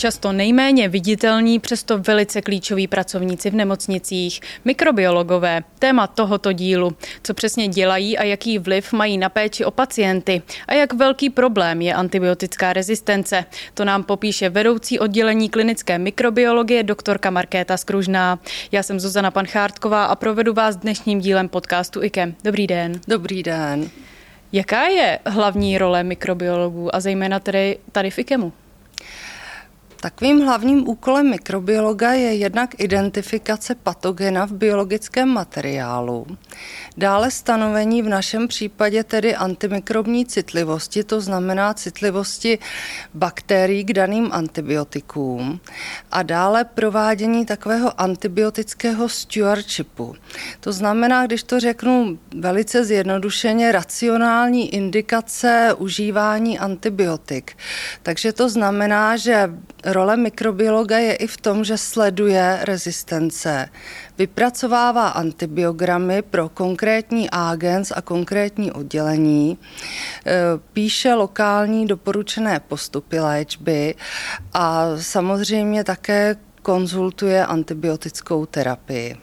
Často nejméně viditelní, přesto velice klíčoví pracovníci v nemocnicích, mikrobiologové, téma tohoto dílu, co přesně dělají a jaký vliv mají na péči o pacienty a jak velký problém je antibiotická rezistence. To nám popíše vedoucí oddělení klinické mikrobiologie doktorka Markéta Skružná. Já jsem Zuzana Panchártková a provedu vás dnešním dílem podcastu IKEM. Dobrý den. Dobrý den. Jaká je hlavní role mikrobiologů a zejména tedy tady v IKEMu? Takovým hlavním úkolem mikrobiologa je jednak identifikace patogena v biologickém materiálu, dále stanovení v našem případě tedy antimikrobní citlivosti, to znamená citlivosti bakterií k daným antibiotikům a dále provádění takového antibiotického stewardšipu. To znamená, když to řeknu velice zjednodušeně, racionální indikace užívání antibiotik. Takže to znamená, že Role mikrobiologa je i v tom, že sleduje rezistence, vypracovává antibiogramy pro konkrétní agens a konkrétní oddělení, e, píše lokální doporučené postupy léčby a samozřejmě také konzultuje antibiotickou terapii.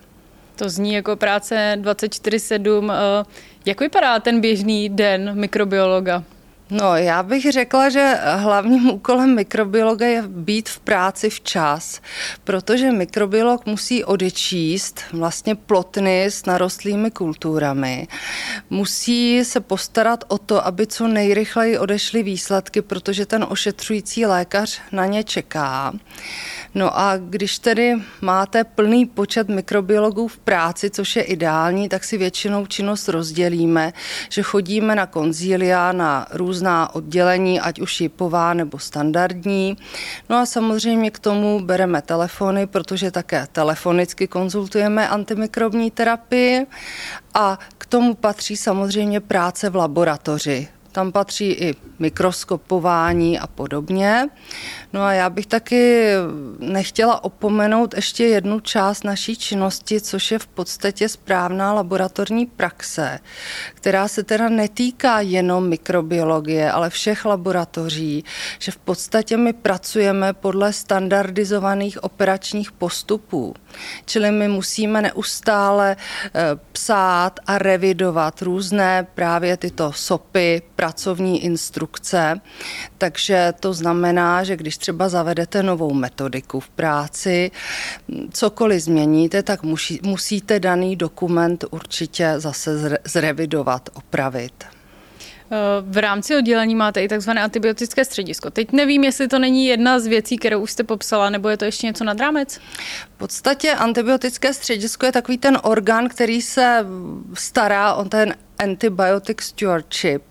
To zní jako práce 24-7. E, jak vypadá ten běžný den mikrobiologa? No, já bych řekla, že hlavním úkolem mikrobiologa je být v práci včas, protože mikrobiolog musí odečíst vlastně plotny s narostlými kulturami. Musí se postarat o to, aby co nejrychleji odešly výsledky, protože ten ošetřující lékař na ně čeká. No a když tedy máte plný počet mikrobiologů v práci, což je ideální, tak si většinou činnost rozdělíme, že chodíme na konzília, na různá oddělení, ať už jipová nebo standardní. No a samozřejmě k tomu bereme telefony, protože také telefonicky konzultujeme antimikrobní terapii a k tomu patří samozřejmě práce v laboratoři. Tam patří i mikroskopování a podobně. No a já bych taky nechtěla opomenout ještě jednu část naší činnosti, což je v podstatě správná laboratorní praxe, která se teda netýká jenom mikrobiologie, ale všech laboratoří, že v podstatě my pracujeme podle standardizovaných operačních postupů. Čili my musíme neustále eh, psát a revidovat různé právě tyto SOPy, pracovní instrukce. Takže to znamená, že když třeba zavedete novou metodiku v práci, cokoliv změníte, tak musí, musíte daný dokument určitě zase zrevidovat, opravit. V rámci oddělení máte i takzvané antibiotické středisko. Teď nevím, jestli to není jedna z věcí, kterou už jste popsala, nebo je to ještě něco nad rámec? V podstatě antibiotické středisko je takový ten orgán, který se stará o ten antibiotic stewardship.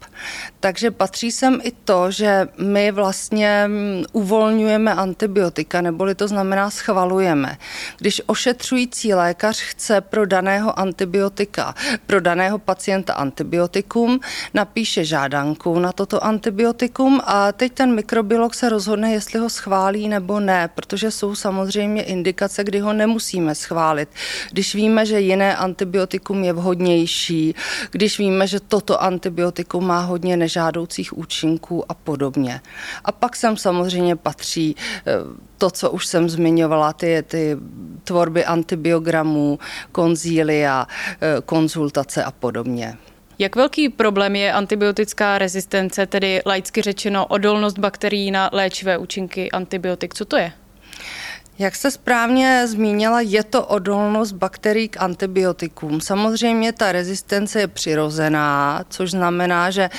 Takže patří sem i to, že my vlastně mm, uvolňujeme antibiotika, neboli to znamená schvalujeme. Když ošetřující lékař chce pro daného antibiotika, pro daného pacienta antibiotikum, napíše žádanku na toto antibiotikum a teď ten mikrobiolog se rozhodne, jestli ho schválí nebo ne, protože jsou samozřejmě indikace, kdy ho nemusíme schválit. Když víme, že jiné antibiotikum je vhodnější, když víme, že toto antibiotikum má hodně nežádoucích účinků a podobně. A pak sem samozřejmě patří eh, to, co už jsem zmiňovala, ty, ty tvorby antibiogramů, konzília, eh, konzultace a podobně. Jak velký problém je antibiotická rezistence, tedy laicky řečeno odolnost bakterií na léčivé účinky antibiotik? Co to je? Jak se správně zmínila, je to odolnost bakterií k antibiotikům. Samozřejmě ta rezistence je přirozená, což znamená, že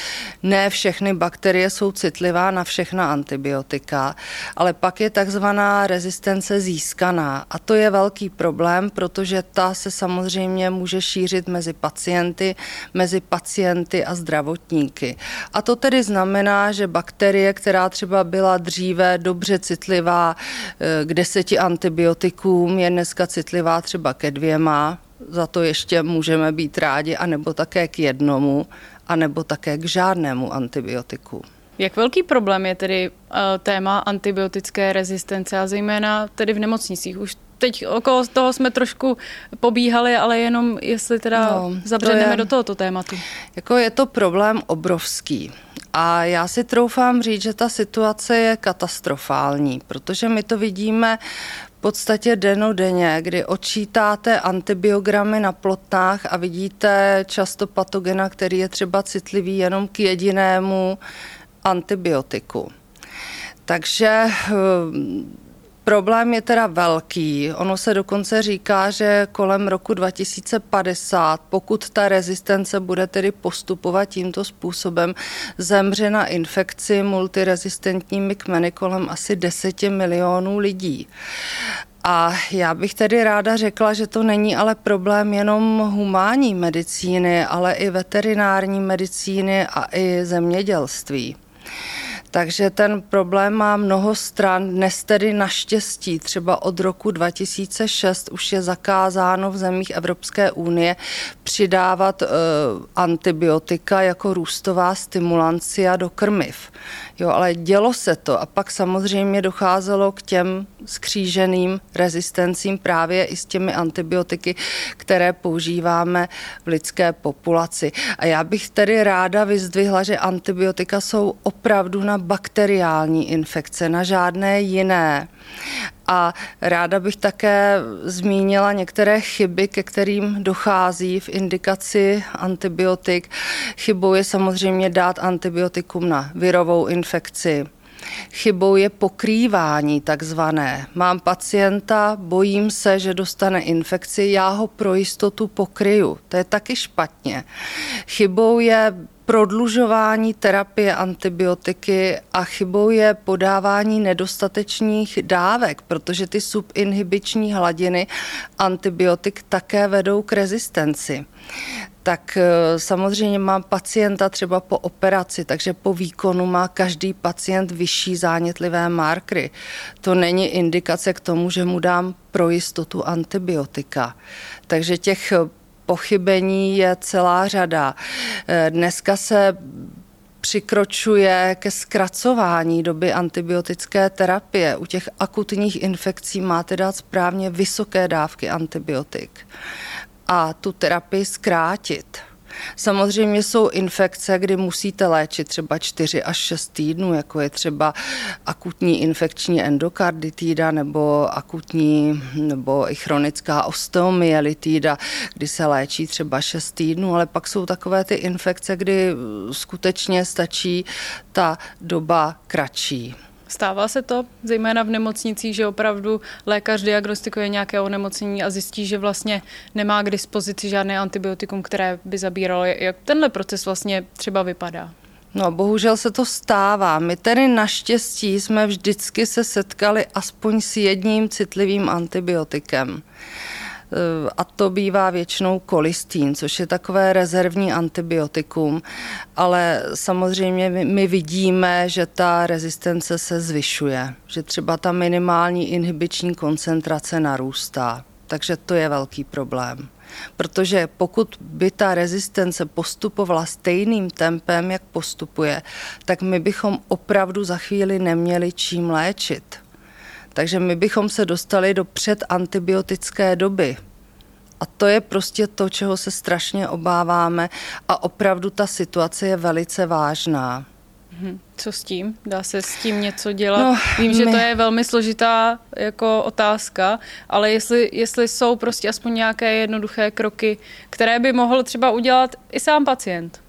ne všechny bakterie jsou citlivá na všechna antibiotika, ale pak je takzvaná rezistence získaná. A to je velký problém, protože ta se samozřejmě může šířit mezi pacienty, mezi pacienty a zdravotníky. A to tedy znamená, že bakterie, která třeba byla dříve dobře citlivá eh, k deseti antibiotikům, je dneska citlivá třeba ke dvěma, za to ještě můžeme být rádi, anebo také k jednomu, anebo také k žádnému antibiotiku. Jak velký problém je tedy uh, téma antibiotické rezistence a zejména tedy v nemocnicích? Už teď okolo toho jsme trošku pobíhali, ale jenom jestli teda no, zabředneme to je, do tohoto tématu. Jako je to problém obrovský. A já si troufám říct, že ta situace je katastrofální, protože my to vidíme v podstatě denodenně, kdy odčítáte antibiogramy na plotnách a vidíte často patogena, který je třeba citlivý jenom k jedinému antibiotiku. Takže Problém je teda velký. Ono se dokonce říká, že kolem roku 2050, pokud ta rezistence bude tedy postupovat tímto způsobem, zemře na infekci multirezistentními kmeny kolem asi 10 milionů lidí. A já bych tedy ráda řekla, že to není ale problém jenom humánní medicíny, ale i veterinární medicíny a i zemědělství. Takže ten problém má mnoho stran. Dnes tedy naštěstí třeba od roku 2006 už je zakázáno v zemích Evropské unie přidávat e, antibiotika jako růstová stimulancia do krmiv. Jo, ale dělo se to a pak samozřejmě docházelo k těm skříženým rezistencím právě i s těmi antibiotiky, které používáme v lidské populaci. A já bych tedy ráda vyzdvihla, že antibiotika jsou opravdu na bakteriální infekce, na žádné jiné. A ráda bych také zmínila některé chyby, ke kterým dochází v indikaci antibiotik. Chybou je samozřejmě dát antibiotikum na virovou infekci. Chybou je pokrývání takzvané. Mám pacienta, bojím se, že dostane infekci, já ho pro jistotu pokryju. To je taky špatně. Chybou je prodlužování terapie antibiotiky a chybou je podávání nedostatečných dávek, protože ty subinhibiční hladiny antibiotik také vedou k rezistenci tak eh, samozřejmě mám pacienta třeba po operaci, takže po výkonu má každý pacient vyšší zánětlivé markry. To není indikace k tomu, že mu dám pro jistotu antibiotika. Takže těch pochybení je celá řada. Eh, dneska se přikročuje ke zkracování doby antibiotické terapie. U těch akutních infekcí máte dát správně vysoké dávky antibiotik a tu terapii zkrátit. Samozřejmě jsou infekce, kdy musíte léčit třeba 4 až 6 týdnů, jako je třeba akutní infekční endokarditída nebo akutní nebo i chronická osteomyelitída, kdy se léčí třeba 6 týdnů, ale pak jsou takové ty infekce, kdy skutečně stačí ta doba kratší. Stává se to, zejména v nemocnicích, že opravdu lékař diagnostikuje nějaké onemocnění a zjistí, že vlastně nemá k dispozici žádné antibiotikum, které by zabíralo. Jak tenhle proces vlastně třeba vypadá? No, bohužel se to stává. My tedy naštěstí jsme vždycky se setkali aspoň s jedním citlivým antibiotikem a to bývá většinou kolistín, což je takové rezervní antibiotikum, ale samozřejmě my, my vidíme, že ta rezistence se zvyšuje, že třeba ta minimální inhibiční koncentrace narůstá. Takže to je velký problém. Protože pokud by ta rezistence postupovala stejným tempem, jak postupuje, tak my bychom opravdu za chvíli neměli čím léčit. Takže my bychom se dostali do předantibiotické doby. A to je prostě to, čeho se strašně obáváme a opravdu ta situace je velice vážná. Mhm. Co s tím? Dá se s tím něco dělat? No, Vím, my... že to je velmi složitá jako otázka, ale jestli, jestli jsou prostě aspoň nějaké jednoduché kroky, které by mohl třeba udělat i sám pacient.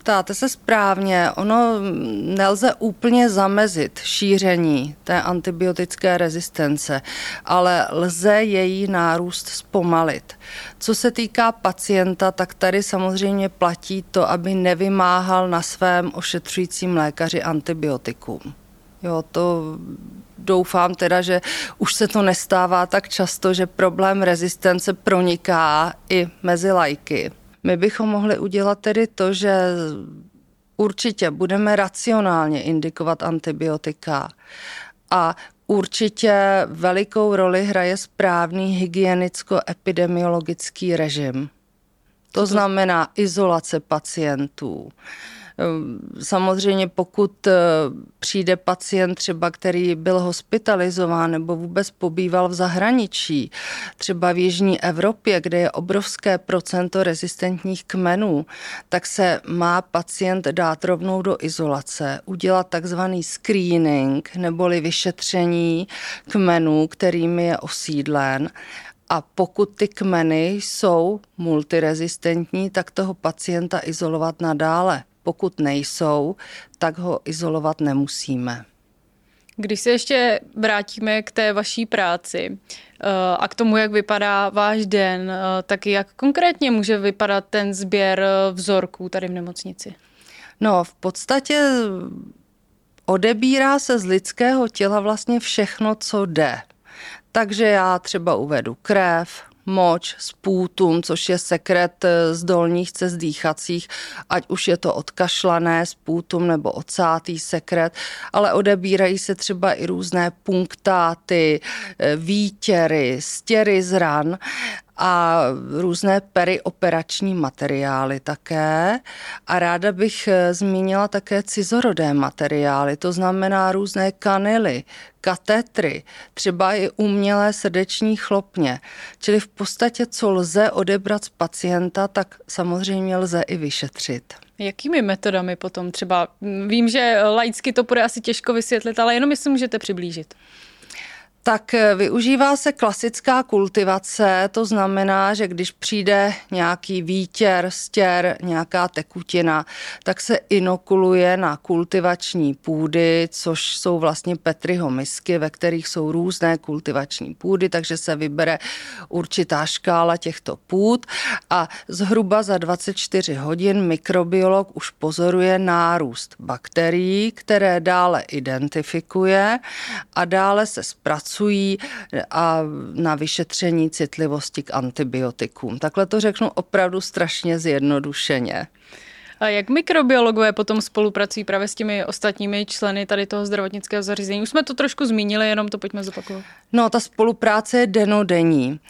Ptáte se správně, ono nelze úplně zamezit šíření té antibiotické rezistence, ale lze její nárůst zpomalit. Co se týká pacienta, tak tady samozřejmě platí to, aby nevymáhal na svém ošetřujícím lékaři antibiotikum. Jo, to doufám teda, že už se to nestává tak často, že problém rezistence proniká i mezi lajky. My bychom mohli udělat tedy to, že určitě budeme racionálně indikovat antibiotika a určitě velikou roli hraje správný hygienicko-epidemiologický režim. To znamená izolace pacientů, Samozřejmě pokud eh, přijde pacient třeba, který byl hospitalizován nebo vůbec pobýval v zahraničí, třeba v Jižní Evropě, kde je obrovské procento rezistentních kmenů, tak se má pacient dát rovnou do izolace, udělat takzvaný screening neboli vyšetření kmenů, kterými je osídlen a pokud ty kmeny jsou multirezistentní, tak toho pacienta izolovat nadále. Pokud nejsou, tak ho izolovat nemusíme. Když se ještě vrátíme k té vaší práci eh, a k tomu, jak vypadá váš den, eh, tak jak konkrétně může vypadat ten sběr eh, vzorků tady v nemocnici? No, v podstatě odebírá se z lidského těla vlastně všechno, co jde. Takže já třeba uvedu krev, moč, spůtum, což je sekret eh, z dolních cest dýchacích, ať už je to odkašlané spůtum nebo ocátý sekret, ale odebírají se třeba i různé punktáty, eh, výtěry, stěry z ran a různé perioperační materiály také. A ráda bych eh, zmínila také cizorodé materiály, to znamená různé kanily, katetry, třeba i umělé srdeční chlopně. Čili v podstatě, co lze odebrat z pacienta, tak samozřejmě lze i vyšetřit. Jakými metodami potom třeba? Vím, že laicky to bude asi těžko vysvětlit, ale jenom jestli můžete přiblížit tak eh, využívá se klasická kultivace, to znamená, že když přijde nějaký výtěr, stěr, nějaká tekutina, tak se inokuluje na kultivační půdy, což jsou vlastně Petriho misky, ve kterých jsou různé kultivační půdy, takže se vybere určitá škála těchto půd a zhruba za 24 hodin mikrobiolog už pozoruje nárůst bakterií, které dále identifikuje a dále se zpracuje pracují a na vyšetření citlivosti k antibiotikům. Takhle to řeknu opravdu strašně zjednodušeně. A jak mikrobiologové potom spolupracují právě s těmi ostatními členy tady toho zdravotnického zařízení? Už jsme to trošku zmínili, jenom to pojďme zopakovat. No, ta spolupráce je denodenní.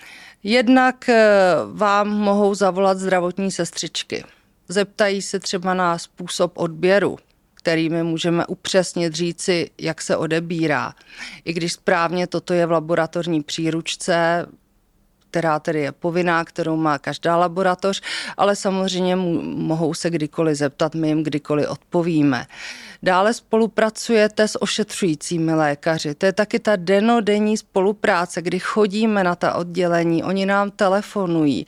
Jednak eh, vám mohou zavolat zdravotní sestřičky. Zeptají se třeba na způsob odběru kterými můžeme upřesnit říci, jak se odebírá. I když správně toto je v laboratorní příručce, která tedy je povinná, kterou má každá laboratoř, ale samozřejmě mohou se kdykoliv zeptat, my jim kdykoliv odpovíme. Dále spolupracujete s ošetřujícími lékaři. To je taky ta denodenní spolupráce, kdy chodíme na ta oddělení, oni nám telefonují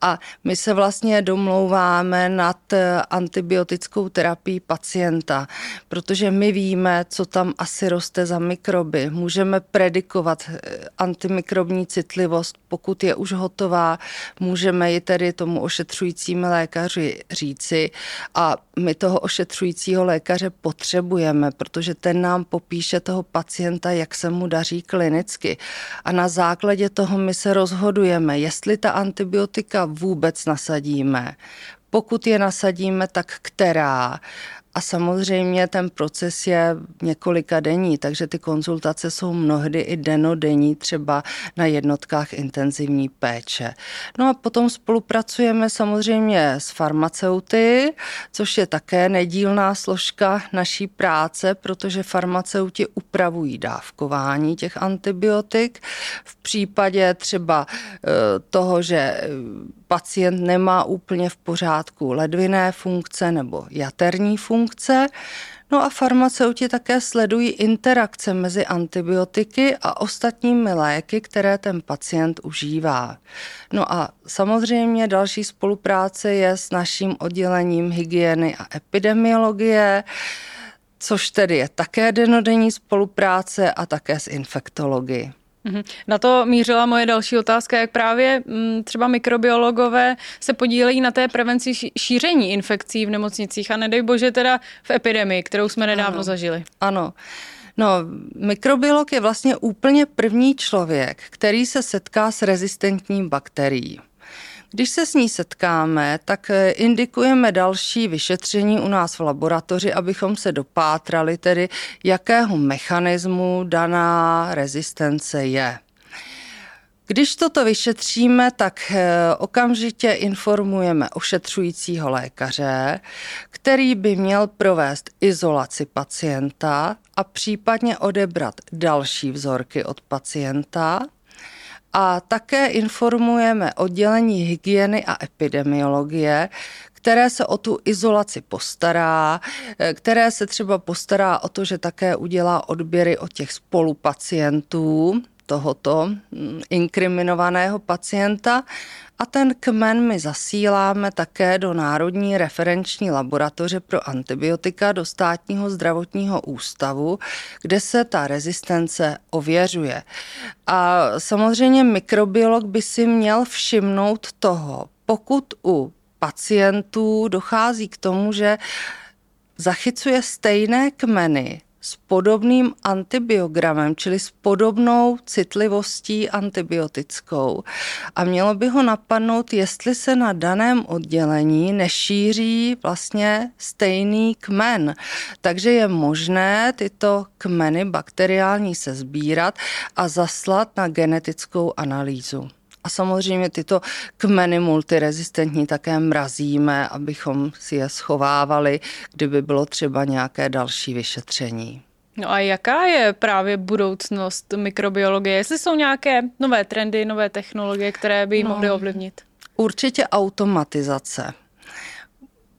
a my se vlastně domlouváme nad eh, antibiotickou terapii pacienta, protože my víme, co tam asi roste za mikroby. Můžeme predikovat eh, antimikrobní citlivost, pokud je už hotová, můžeme ji tedy tomu ošetřujícímu lékaři říci a my toho ošetřujícího lékaře potřebujeme, protože ten nám popíše toho pacienta, jak se mu daří klinicky. A na základě toho my se rozhodujeme, jestli ta antibiotika vůbec nasadíme. Pokud je nasadíme, tak která a samozřejmě ten proces je několika denní, takže ty konzultace jsou mnohdy i denodenní, třeba na jednotkách intenzivní péče. No a potom spolupracujeme samozřejmě s farmaceuty, což je také nedílná složka naší práce, protože farmaceuti upravují dávkování těch antibiotik. V případě třeba eh, toho, že pacient nemá úplně v pořádku ledviné funkce nebo jaterní funkce. No a farmaceuti také sledují interakce mezi antibiotiky a ostatními léky, které ten pacient užívá. No a samozřejmě další spolupráce je s naším oddělením hygieny a epidemiologie, což tedy je také denodenní spolupráce a také s infektologií. Mhm. Na to mířila moje další otázka, jak právě mm, třeba mikrobiologové se podílejí na té prevenci šíření infekcí v nemocnicích a nedej bože teda v epidemii, kterou jsme nedávno ano. zažili. Ano. No, mikrobiolog je vlastně úplně první člověk, který se setká s rezistentní bakterií. Když se s ní setkáme, tak eh, indikujeme další vyšetření u nás v laboratoři, abychom se dopátrali tedy, jakého mechanismu daná rezistence je. Když toto vyšetříme, tak eh, okamžitě informujeme ošetřujícího lékaře, který by měl provést izolaci pacienta a případně odebrat další vzorky od pacienta. A také informujeme oddělení hygieny a epidemiologie, které se o tu izolaci postará, eh, které se třeba postará o to, že také udělá odběry od těch spolupacientů tohoto mm, inkriminovaného pacienta a ten kmen my zasíláme také do Národní referenční laboratoře pro antibiotika do státního zdravotního ústavu, kde se ta rezistence ověřuje. A samozřejmě mikrobiolog by si měl všimnout toho, pokud u pacientů dochází k tomu, že zachycuje stejné kmeny s podobným antibiogramem, čili s podobnou citlivostí antibiotickou. A mělo by ho napadnout, jestli se na daném oddělení nešíří vlastně stejný kmen. Takže je možné tyto kmeny bakteriální se sbírat a zaslat na genetickou analýzu. A samozřejmě tyto kmeny multirezistentní také mrazíme, abychom si je schovávali, kdyby bylo třeba nějaké další vyšetření. No a jaká je právě budoucnost mikrobiologie? Jestli jsou nějaké nové trendy, nové technologie, které by ji no, mohly ovlivnit? Určitě automatizace.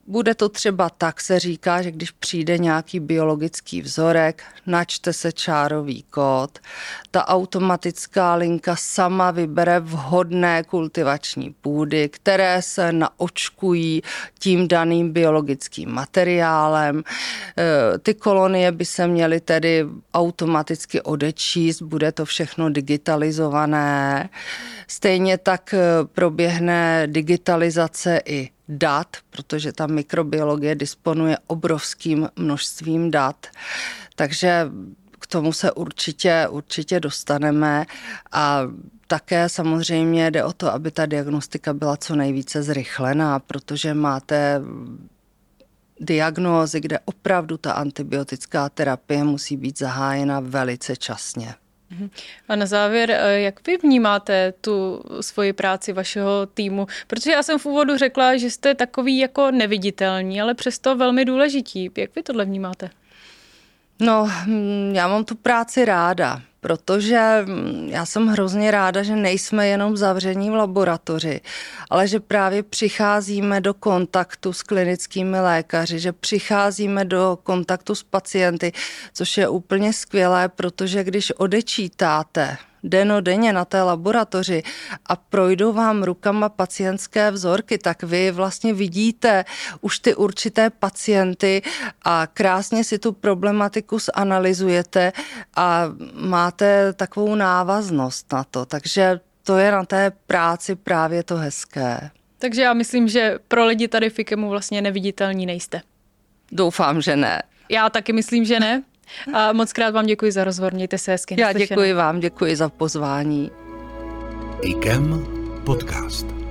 Bude to třeba tak, se říká, že když přijde nějaký biologický vzorek, načte se čárový kód, ta automatická linka sama vybere vhodné kultivační půdy, které se naočkují tím daným biologickým materiálem. E, ty kolonie by se měly tedy automaticky odečíst, bude to všechno digitalizované. Stejně tak e, proběhne digitalizace i dat, protože ta mikrobiologie disponuje obrovským množstvím dat. Takže k tomu se určitě, určitě dostaneme a také samozřejmě jde o to, aby ta diagnostika byla co nejvíce zrychlená, protože máte diagnózy, kde opravdu ta antibiotická terapie musí být zahájena velice časně. Mhm. A na závěr, eh, jak vy vnímáte tu svoji práci vašeho týmu? Protože já jsem v úvodu řekla, že jste takový jako neviditelní, ale přesto velmi důležití. Jak vy tohle vnímáte? No, hm, já mám tu práci ráda protože mm, já jsem hrozně ráda, že nejsme jenom zavření v laboratoři, ale že právě přicházíme do kontaktu s klinickými lékaři, že přicházíme do kontaktu s pacienty, což je úplně skvělé, protože když odečítáte denodenně na té laboratoři a projdou vám rukama pacientské vzorky, tak vy vlastně vidíte už ty určité pacienty a krásně si tu problematiku zanalizujete a máte takovou návaznost na to. Takže to je na té práci právě to hezké. Takže já myslím, že pro lidi tady v IKEMu vlastně neviditelní nejste. Doufám, že ne. Já taky myslím, že ne. A moc krát vám děkuji za rozhovor, mějte se hezky. Já děkuji vám, děkuji za pozvání. IKEM podcast.